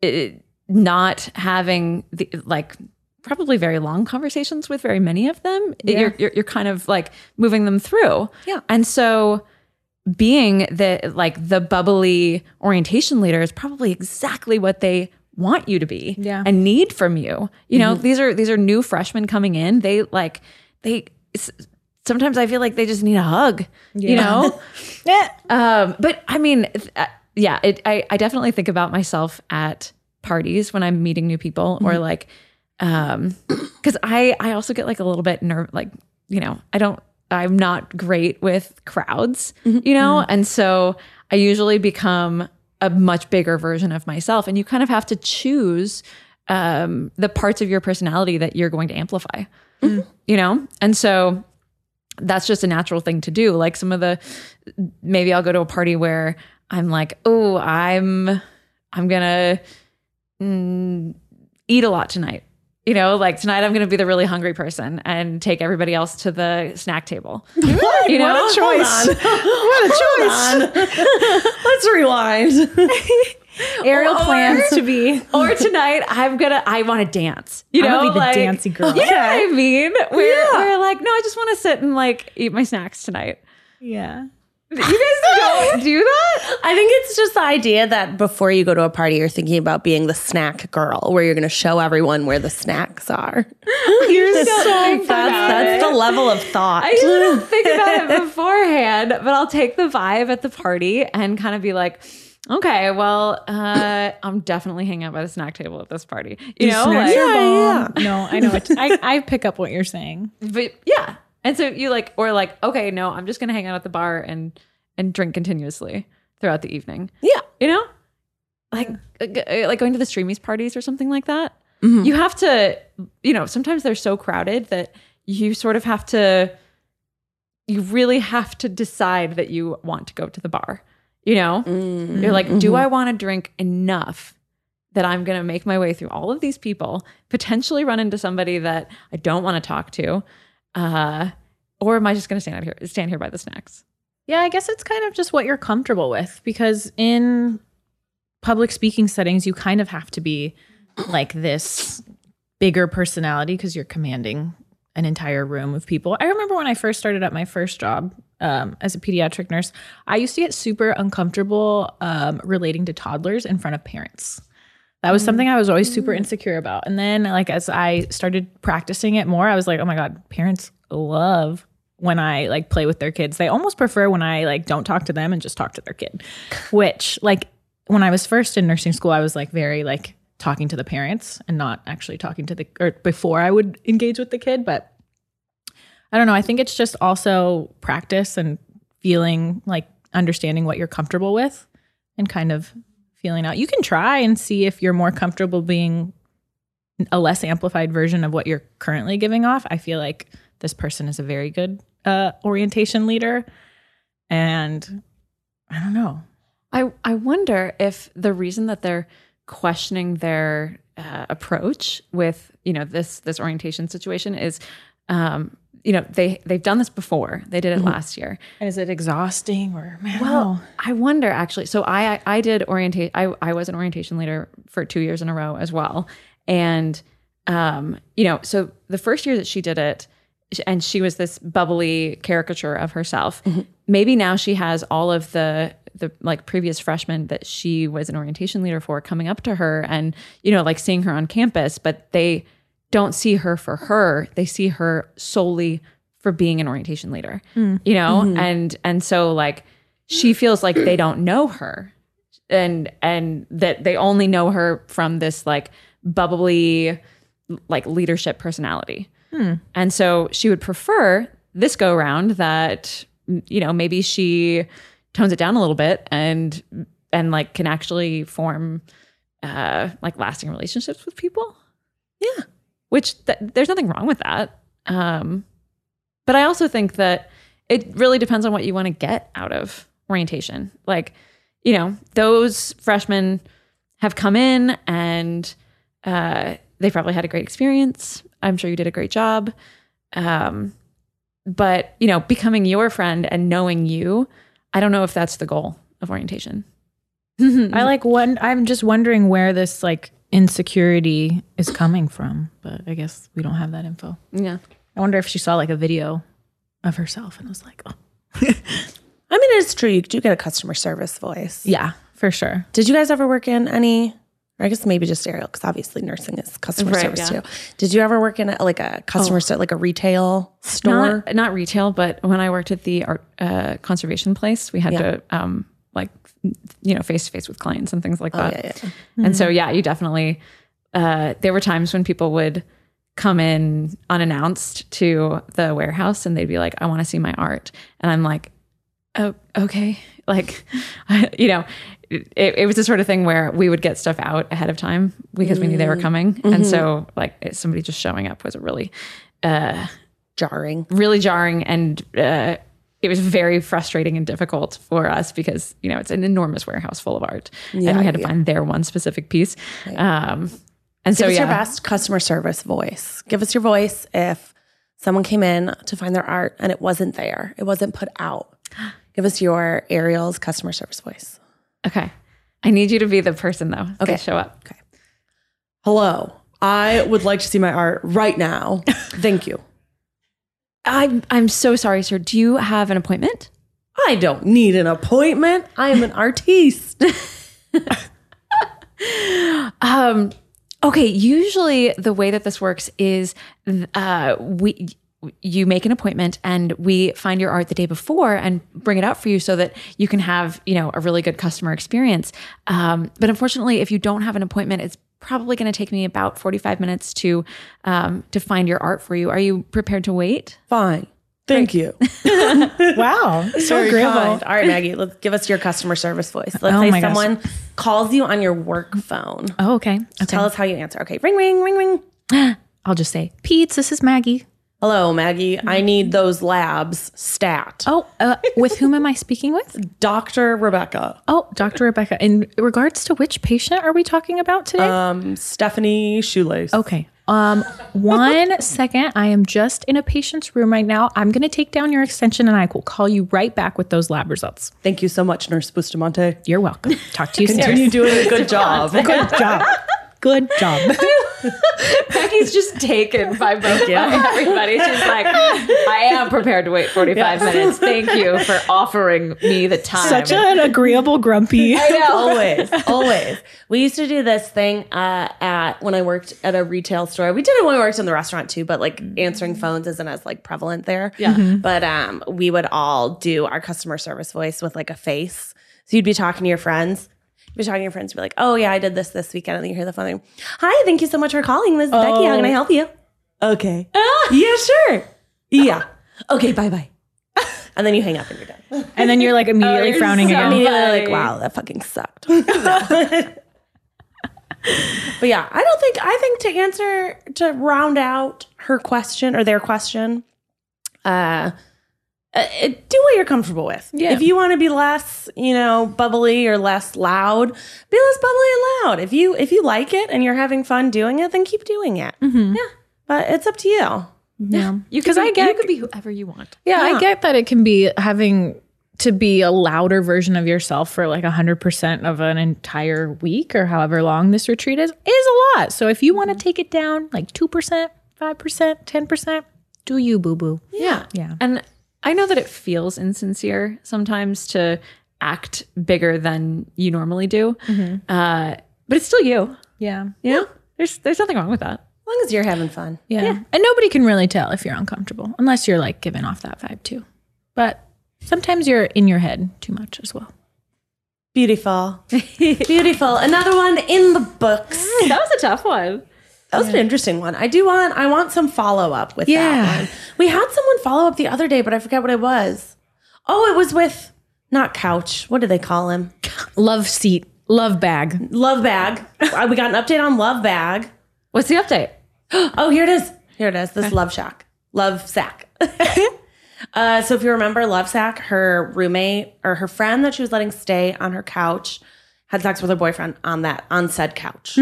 it, not having the like probably very long conversations with very many of them you're, you're you're kind of like moving them through Yeah. and so being the like the bubbly orientation leader is probably exactly what they want you to be Yeah. and need from you. You know these are these are new freshmen coming in. They like they sometimes i feel like they just need a hug you know? Um but i mean uh, yeah it, I, I definitely think about myself at parties when i'm meeting new people or like um because i i also get like a little bit nerve like you know i don't i'm not great with crowds you know? And so i usually become a much bigger version of myself. And you kind of have to choose um the parts of your personality that you're going to amplify you know? And so that's just a natural thing to do. Like some of the maybe I'll go to a party where I'm like, oh, I'm I'm gonna mm, eat a lot tonight. You know, like tonight I'm gonna be the really hungry person and take everybody else to the snack table. you know, what a choice. what a choice. Let's rewind. Ariel Or- plans to be. or tonight I'm gonna I want to dance. You I'm know, be the like, dancey girl. You know what I mean? we're like, no, I just want to sit and like eat my snacks tonight. Yeah. You guys don't do that? I think it's just the idea that before you go to a party, you're thinking about being the snack girl, where you're going to show everyone where the snacks are. You're so That's, that's the level of thought. I usually don't think about it beforehand, but I'll take the vibe at the party and kind of be like, okay, well, uh, I'm definitely hanging out by the snack table at this party. You know, Snacks like, are bomb. No, I know. It. I, I pick up what you're saying. but yeah. And so you like, or like, okay, no, I'm just gonna hang out at the bar and and drink continuously throughout the evening. yeah. You know, like uh, uh, like going to the Streamys parties or something like that. Mm-hmm. You have to, you know, sometimes they're so crowded that you sort of have to, you really have to decide that you want to go to the bar. You know, mm-hmm. you're like, do mm-hmm. I want to drink enough that I'm going to make my way through all of these people, potentially run into somebody that I don't want to talk to, uh, or am I just going to stand out here, stand here by the snacks? Yeah, I guess it's kind of just what you're comfortable with because in public speaking settings, you kind of have to be like this bigger personality because you're commanding an entire room of people. I remember when I first started at my first job um, as a pediatric nurse, I used to get super uncomfortable um, relating to toddlers in front of parents. That was something I was always super mm. insecure about. And then, like, as I started practicing it more, I was like, oh my God, parents love when I like play with their kids. They almost prefer when I like don't talk to them and just talk to their kid, which, like, when I was first in nursing school, I was like very like talking to the parents and not actually talking to the, or before I would engage with the kid. But I don't know. I think it's just also practice and feeling like understanding what you're comfortable with and kind of feeling out. You can try and see if you're more comfortable being a less amplified version of what you're currently giving off. I feel like this person is a very good uh, orientation leader. And I don't know. I, I wonder if the reason that they're questioning their uh, approach with you know this this orientation situation is um, you know they they've done this before. They did it last year. And is it exhausting or man, well i wonder actually. So i i did orientate i i was an orientation leader for two years in a row as well. And um you know so the first year that she did it and she was this bubbly caricature of herself maybe now she has all of the the like previous freshmen that she was an orientation leader for coming up to her and you know like seeing her on campus but they don't see her for her. They see her solely for being an orientation leader mm. you know? Mm-hmm. And and so like she feels like they don't know her and and that they only know her from this like bubbly like leadership personality. Hmm. And so she would prefer this go round that you know maybe she tones it down a little bit and and like can actually form uh like lasting relationships with people. Yeah which th- there's nothing wrong with that. Um but i also think that it really depends on what you want to get out of orientation. Like you know those freshmen have come in and uh they probably had a great experience. I'm sure you did a great job. Um but you know becoming your friend and knowing you i don't know if that's the goal of orientation. I like one. I'm just wondering where this like insecurity is coming from, but I guess we don't have that info. yeah I wonder if she saw like a video of herself and was like, oh, I mean, it's true. You do get a customer service voice. yeah, for sure. Did you guys ever work in any? Or I guess maybe just Ariel, because obviously nursing is customer Right, service yeah. too. Did you ever work in a, like a customer ser- like a retail store? not, not retail but when i worked at the art uh, conservation place we had Yeah. to um you know face to face with clients and things like that. Oh, yeah, yeah. and so yeah you definitely uh there were times when people would come in unannounced to the warehouse and they'd be like i want to see my art. And i'm like oh okay. Like you know it, it was the sort of thing where we would get stuff out ahead of time because we knew they were coming. And so like somebody just showing up was a really uh Jarring. really jarring and uh, it was very frustrating and difficult for us because you know it's an enormous warehouse full of art and we had to find their one specific piece um, and so Give us yeah your best customer service voice. Give us your voice if someone came in to find their art and it wasn't there, it wasn't put out. Give us your Ariel's customer service voice. okay i need you to be the person though Okay. show up Okay. Hello, I would like to see my art right now. Thank you. I'm i'm so sorry sir do you have an appointment I don't need an appointment. I am an artiste. Um, okay, usually the way that this works is uh, we you make an appointment and we find your art the day before and bring it out for you so that you can have you know a really good customer experience. Um, but unfortunately, if you don't have an appointment, it's probably going to take me about forty five minutes to um, to find your art for you. Are you prepared to wait? Fine. Thank you. Wow. So Very All right, Maggie, let's give us your customer service voice. Let's Oh say my gosh. someone calls you on your work phone. Oh, okay. Okay. Tell us how you answer. Okay, ring, ring, ring, ring. I'll just say, Pete, this is Maggie. Hello, Maggie. I need those labs stat. Oh, uh, with whom am I speaking with? Dr. Rebecca. Oh, Dr. Rebecca. In regards to which patient are we talking about today? Um, Stephanie Shoelace. okay. Um, one second. I am just in a patient's room right now. I'm going to take down your extension and I will call you right back with those lab results. Thank you so much, Nurse Bustamante. You're welcome. Talk to you soon. Continue doing a good job. Good job. Good job. Becky's just taken by both everybody. She's like, I am prepared to wait 45 minutes. Thank you for offering me the time. Such an agreeable, grumpy. I know. always, always. We used to do this thing uh, at when I worked at a retail store. We did it when we worked in the restaurant too, but like answering phones isn't as like prevalent there. Yeah. But um, we would all do our customer service voice with like a face. So you'd be talking to your friends. You'd be talking to your friends. You'd be like, "Oh yeah, I did this this weekend," and then you hear the phone. Ring. Hi, thank you so much for calling. This is Becky. How can I help you? Okay. yeah, sure. Yeah. Okay. Bye bye. And then you hang up and you're done. And then you're like immediately you're frowning so again. Immediately funny. like, wow, that fucking sucked. but yeah, I don't think I think to answer to round out her question or their question, uh, Uh, uh, do what you're comfortable with. Yeah. If you want to be less, you know, bubbly or less loud, be less bubbly and loud. If you if you like it and you're having fun doing it, then keep doing it. Mm-hmm. Yeah, but it's up to you. Yeah. you Because could be, I get- you could be whoever you want. Yeah, Yeah. I get that it can be having to be a louder version of yourself for like 100% of an entire week or however long this retreat is, is a lot. So if you want to mm-hmm. take it down like 2%, 5%, 10%, do you, boo boo. Yeah. Yeah. And I know that it feels insincere sometimes to act bigger than you normally do, uh, but it's still you. Yeah. You know, there's there's nothing wrong with that. As long as you're having fun. Yeah. And nobody can really tell if you're uncomfortable unless you're like giving off that vibe too. But sometimes you're in your head too much as well. Beautiful. Beautiful. Another one in the books. That was a tough one. That was an interesting one. I do want I want some follow up with Yeah. that one. We had someone follow up the other day, but I forget what it was. Oh, it was with not couch. What do they call him? Love seat, love bag. Love bag. We got an update on Love Bag. What's the update? Oh, here it is. Here it is. This is Love Shack. Love Sack. uh, so if you remember Love Sack, her roommate or her friend that she was letting stay on her couch had sex with her boyfriend on that on said couch.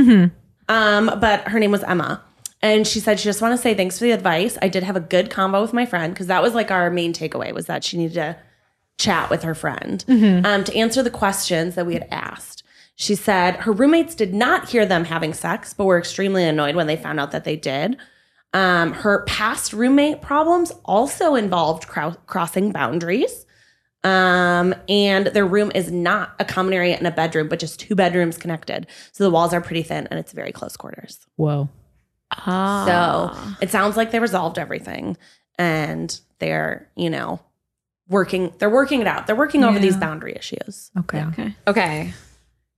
Um, but her name was Emma. And she said she just want to say thanks for the advice. I did have a good combo with my friend because that was like our main takeaway was that she needed to chat with her friend um, to answer the questions that we had asked. She said her roommates did not hear them having sex, but were extremely annoyed when they found out that they did. Um, her past roommate problems also involved crossing boundaries. Um, and their room is not a common area and a bedroom, but just two bedrooms connected. So the walls are pretty thin and it's very close quarters. Whoa. So it sounds like they resolved everything and they're, you know, working, they're working it out. They're working over these boundary issues. Okay. Okay. Okay.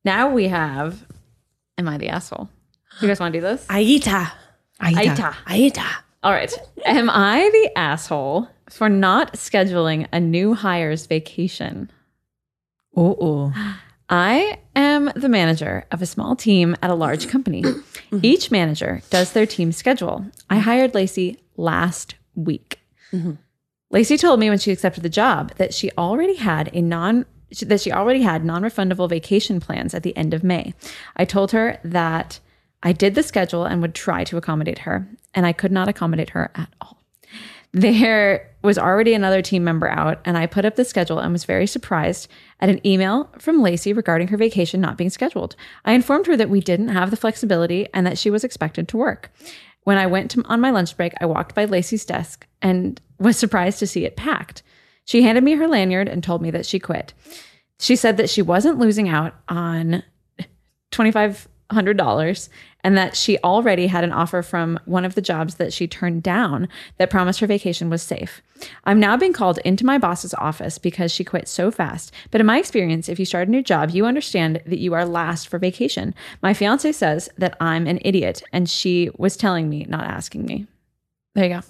Now we have. Am I the asshole? You guys want to do this? Aita. Aita. Aita. All right. Am I the asshole for not scheduling a new hire's vacation? Oh, I am the manager of a small team at a large company. Each manager does their team schedule. I hired Lacey last week. Mm-hmm. Lacey told me when she accepted the job that she already had a non that she already had non-refundable vacation plans at the end of May. I told her that I did the schedule and would try to accommodate her, and I could not accommodate her at all. There was already another team member out, and I put up the schedule and was very surprised at an email from Lacey regarding her vacation not being scheduled. I informed her that we didn't have the flexibility and that she was expected to work. When I went to, on my lunch break, I walked by Lacey's desk and was surprised to see it packed. She handed me her lanyard and told me that she quit. She said that she wasn't losing out on $2,500 and that she already had an offer from one of the jobs that she turned down that promised her vacation was safe. I'm now being called into my boss's office because she quit so fast. But in my experience, if you start a new job, you understand that you are last for vacation. My fiance says that I'm an idiot and she was telling me, not asking me. There you go.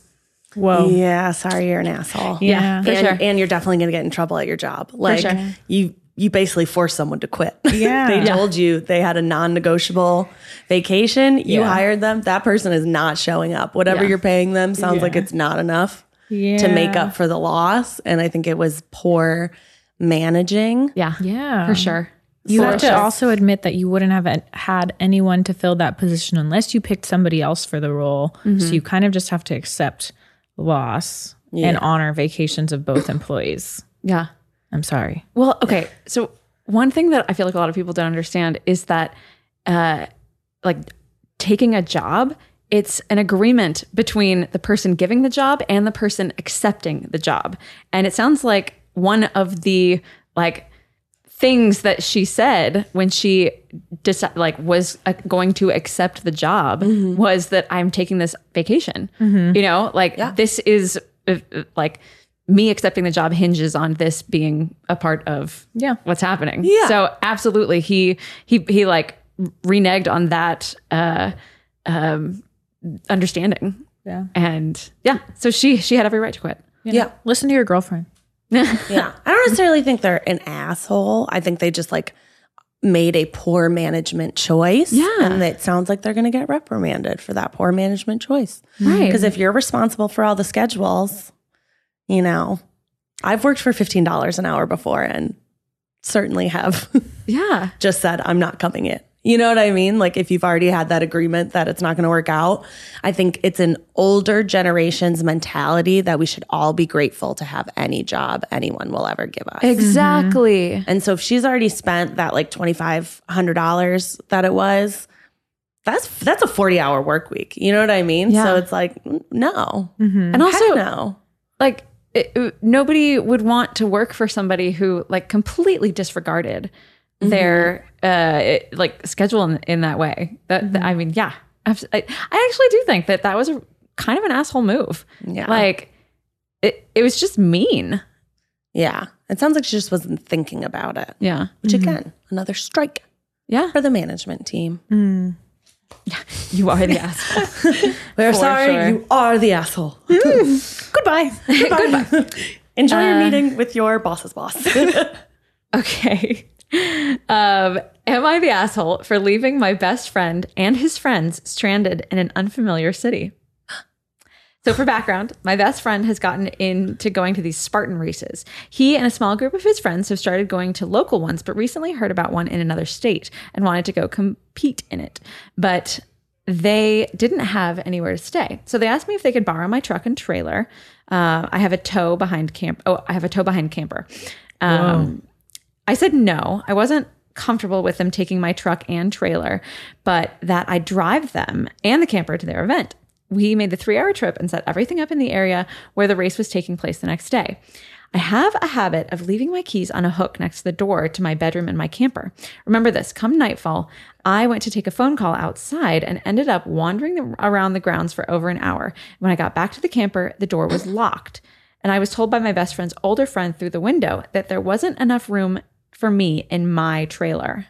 Whoa. Yeah, sorry, you're an asshole. Yeah, for and, sure. and you're definitely gonna get in trouble at your job. Like sure. you you basically forced someone to quit. Yeah. they Yeah. told you they had a non-negotiable vacation. You Yeah. hired them. That person is not showing up. Whatever Yeah. you're paying them sounds like it's not enough to make up for the loss. And I think it was poor managing. Yeah. Yeah. For sure. You For have to also admit that you wouldn't have had anyone to fill that position unless you picked somebody else for the role. So mm-hmm. you kind of just have to accept loss and honor vacations of both employees. Yeah. I'm sorry. Well, okay. So one thing that I feel like a lot of people don't understand is that, uh, like taking a job, it's an agreement between the person giving the job and the person accepting the job. And it sounds like one of the like things that she said when she decided like was uh, going to accept the job was that I'm taking this vacation. You know, like this is uh, uh, like me accepting the job hinges on this being a part of Yeah. what's happening. Yeah. So absolutely, he he he like reneged on that uh, um, understanding. Yeah. And yeah, so she she had every right to quit. Yeah. Listen to your girlfriend. Yeah. I don't necessarily think they're an asshole. I think they just like made a poor management choice. Yeah. And it sounds like they're going to get reprimanded for that poor management choice. Right. Because if you're responsible for all the schedules, you know, I've worked for $15 an hour before and certainly have Yeah. just said, I'm not coming in. You know what I mean? Like if you've already had that agreement that it's not going to work out, I think it's an older generation's mentality that we should all be grateful to have any job anyone will ever give us. Exactly. Mm-hmm. And so if she's already spent that like twenty five hundred dollars that it was, that's that's a forty hour work week. You know what I mean? Yeah. So it's like no, mm-hmm. And Heck also, no. like it, it- nobody would want to work for somebody who like completely disregarded mm-hmm. their uh it- like schedule in, in that way. That, that- mm-hmm. i mean yeah I, I actually do think that that was a kind of an asshole move. Yeah. like it, it was just mean. Yeah, it sounds like she just wasn't thinking about it. yeah. Which mm-hmm. again, another strike yeah. for the management team. Mm. you are the asshole We're For sorry, sure. you are the asshole. Goodbye. Goodbye. Enjoy your meeting with your boss's boss. Okay. Um, am I the asshole for leaving my best friend and his friends stranded in an unfamiliar city? So, for background, my best friend has gotten into going to these Spartan races. He and a small group of his friends have started going to local ones, but recently heard about one in another state and wanted to go compete in it. But they didn't have anywhere to stay. So they asked me if they could borrow my truck and trailer. Uh, I have a tow behind camp. Oh, I have a tow behind camper. Um, I said no. I wasn't comfortable with them taking my truck and trailer, but that I drive them and the camper to their event. We made the three hour trip and set everything up in the area where the race was taking place the next day. I have a habit of leaving my keys on a hook next to the door to my bedroom in my camper. Remember this come nightfall, I went to take a phone call outside and ended up wandering around the grounds for over an hour. When I got back to the camper, the door was locked. And I was told by my best friend's older friend through the window that there wasn't enough room for me in my trailer.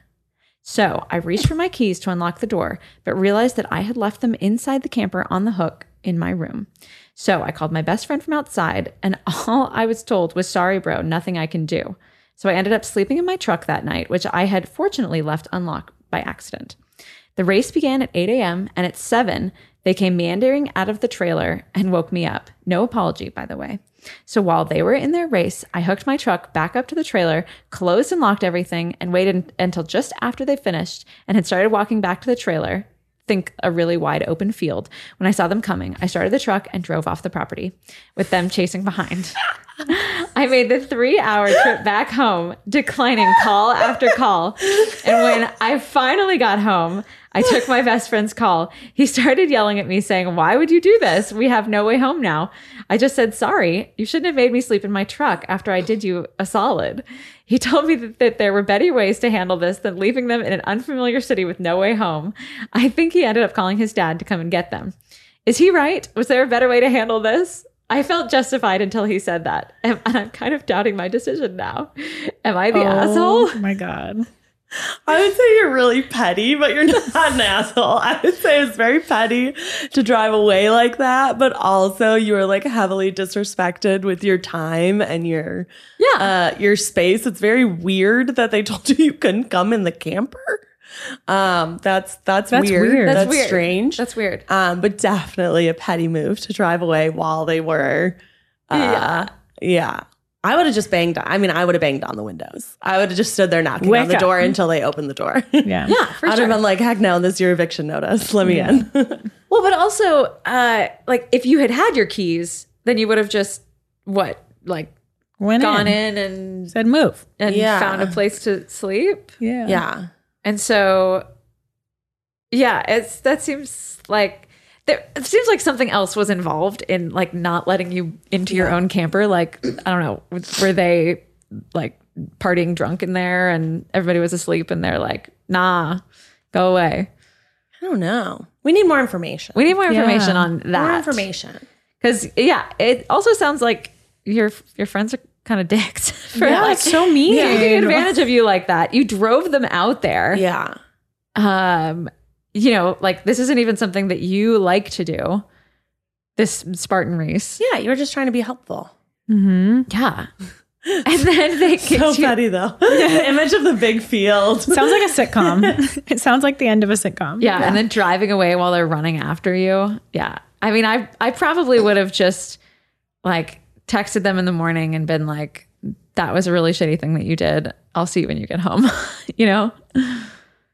So I reached for my keys to unlock the door, but realized that I had left them inside the camper on the hook in my room. So I called my best friend from outside, and all I was told was, Sorry, bro, nothing I can do. So I ended up sleeping in my truck that night, which I had fortunately left unlocked by accident. The race began at 8 a.m., and at 7, they came meandering out of the trailer and woke me up. No apology, by the way. So while they were in their race, I hooked my truck back up to the trailer, closed and locked everything, and waited until just after they finished and had started walking back to the trailer. Think a really wide open field. When I saw them coming, I started the truck and drove off the property with them chasing behind. I made the three hour trip back home, declining call after call. And when I finally got home, I took my best friend's call. He started yelling at me, saying, Why would you do this? We have no way home now. I just said, Sorry, you shouldn't have made me sleep in my truck after I did you a solid. He told me that, that there were better ways to handle this than leaving them in an unfamiliar city with no way home. I think he ended up calling his dad to come and get them. Is he right? Was there a better way to handle this? I felt justified until he said that. And and I'm kind of doubting my decision now. Am I the oh asshole? Oh my God. I would say you're really petty, but you're not an asshole. I would say it's very petty to drive away like that, but also you were like heavily disrespected with your time and your Yeah. uh, your space. It's very weird that they told you you couldn't come in the camper. Um, that's that's, That's weird. weird. That's, That's weird. strange. That's weird. um, but definitely a petty move to drive away while they were. Uh, Yeah. yeah. I would have just banged. On, I mean, I would have banged on the windows. I would have just stood there knocking on the up. door until they opened the door. Yeah. Yeah, for I'd sure. have been like, heck no, this is your eviction notice. Let me in. Well, but also, uh, like if you had had your keys, then you would have just what, like Went gone in. in and Said move. and Yeah. found a place to sleep. Yeah. yeah. And so, yeah, it's that seems like there. It seems like something else was involved in like not letting you into your own camper. Like I don't know, were they like partying drunk in there and everybody was asleep and they're like, nah, go away. I don't know. We need more information. We need more information Yeah. on that. more information. Because yeah, it also sounds like your your friends are kind of dicks for Yeah, like it's so mean. taking advantage of you like that. You drove them out there. Yeah. Um, you know, like this isn't even something that you like to do. This Spartan race. Yeah. You were just trying to be helpful. Mm-hmm. Yeah. And then they So kicked you. petty though. Image of the big field. Sounds like a sitcom. it sounds like the end of a sitcom. Yeah, and then driving away while they're running after you. Yeah. I mean, I I probably would have just like texted them in the morning and been like, that was a really shitty thing that you did. I'll see you when you get home. you know?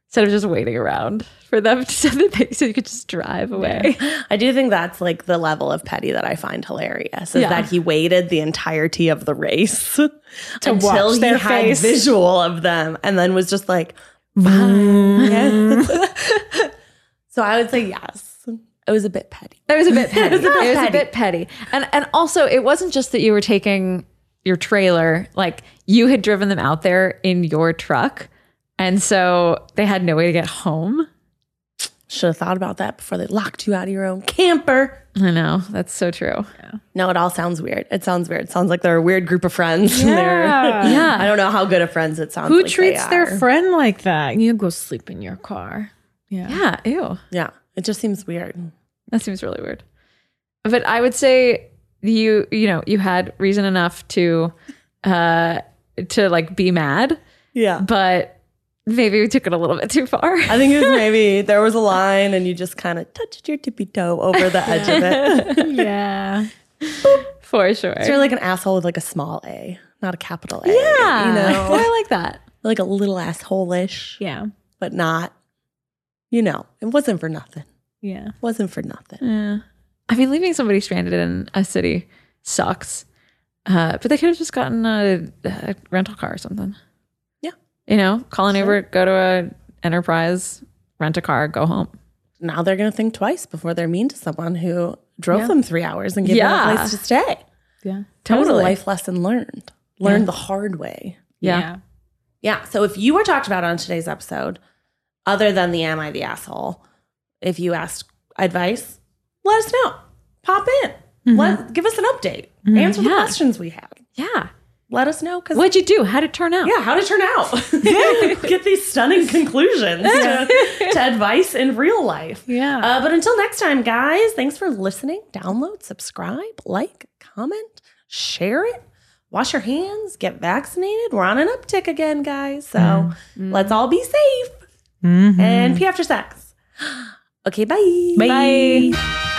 Instead of just waiting around for them to so the thing so you could just drive away. I do think that's like the level of petty that I find hilarious is Yeah. that he waited the entirety of the race to until watch he their had face. visual of them and then was just like, mm. "Fine." so I would say yes. It was a bit petty. It was a bit petty. it was a bit, petty. petty. And and also it wasn't just that you were taking your trailer, like you had driven them out there in your truck. And so they had no way to get home. Should have thought about that before they locked you out of your own camper. I know. That's so true. No, it all sounds weird. It sounds weird. It sounds like they're a weird group of friends. and they're- Yeah. I don't know how good of friends it sounds Who like they treats their friend like that? You go sleep in your car. Yeah. Yeah. Ew. Yeah, it just seems weird. That seems really weird. But I would say you, you know, you had reason enough to uh to like be mad, Yeah. but maybe we took it a little bit too far. I think it was maybe there was a line and you just kind of touched your tippy toe over the edge of it. Yeah. For sure. so you're like an asshole with like a small a, not a capital A. yeah. You know, I like that. like a little asshole-ish, Yeah. but not, you know, it wasn't for nothing. Yeah. wasn't for nothing. Yeah. I mean, leaving somebody stranded in a city sucks. Uh, but they could have just gotten a, a rental car or something. Yeah. You know, call an Uber, go to a enterprise, rent a car, go home. Now they're going to think twice before they're mean to someone who drove them three hours and gave them a place to stay. Yeah. That was a Totally. life lesson learned. Learned the hard way. Yeah. Yeah. So if you were talked about on today's episode, other than the Am I the Asshole, if you asked advice, let us know. Pop in. Mm-hmm. Let give us an update. Mm-hmm. Answer the questions we had. Yeah. Let us know because What'd you do? How'd it turn out? yeah, how did it turn out? Get these stunning conclusions to, to advice in real life. Yeah. Uh, but until next time, guys, thanks for listening. Download, subscribe, like, comment, share it, wash your hands, get vaccinated. We're on an uptick again, guys. So let's all be safe and pee after sex. Okay, bye. Bye.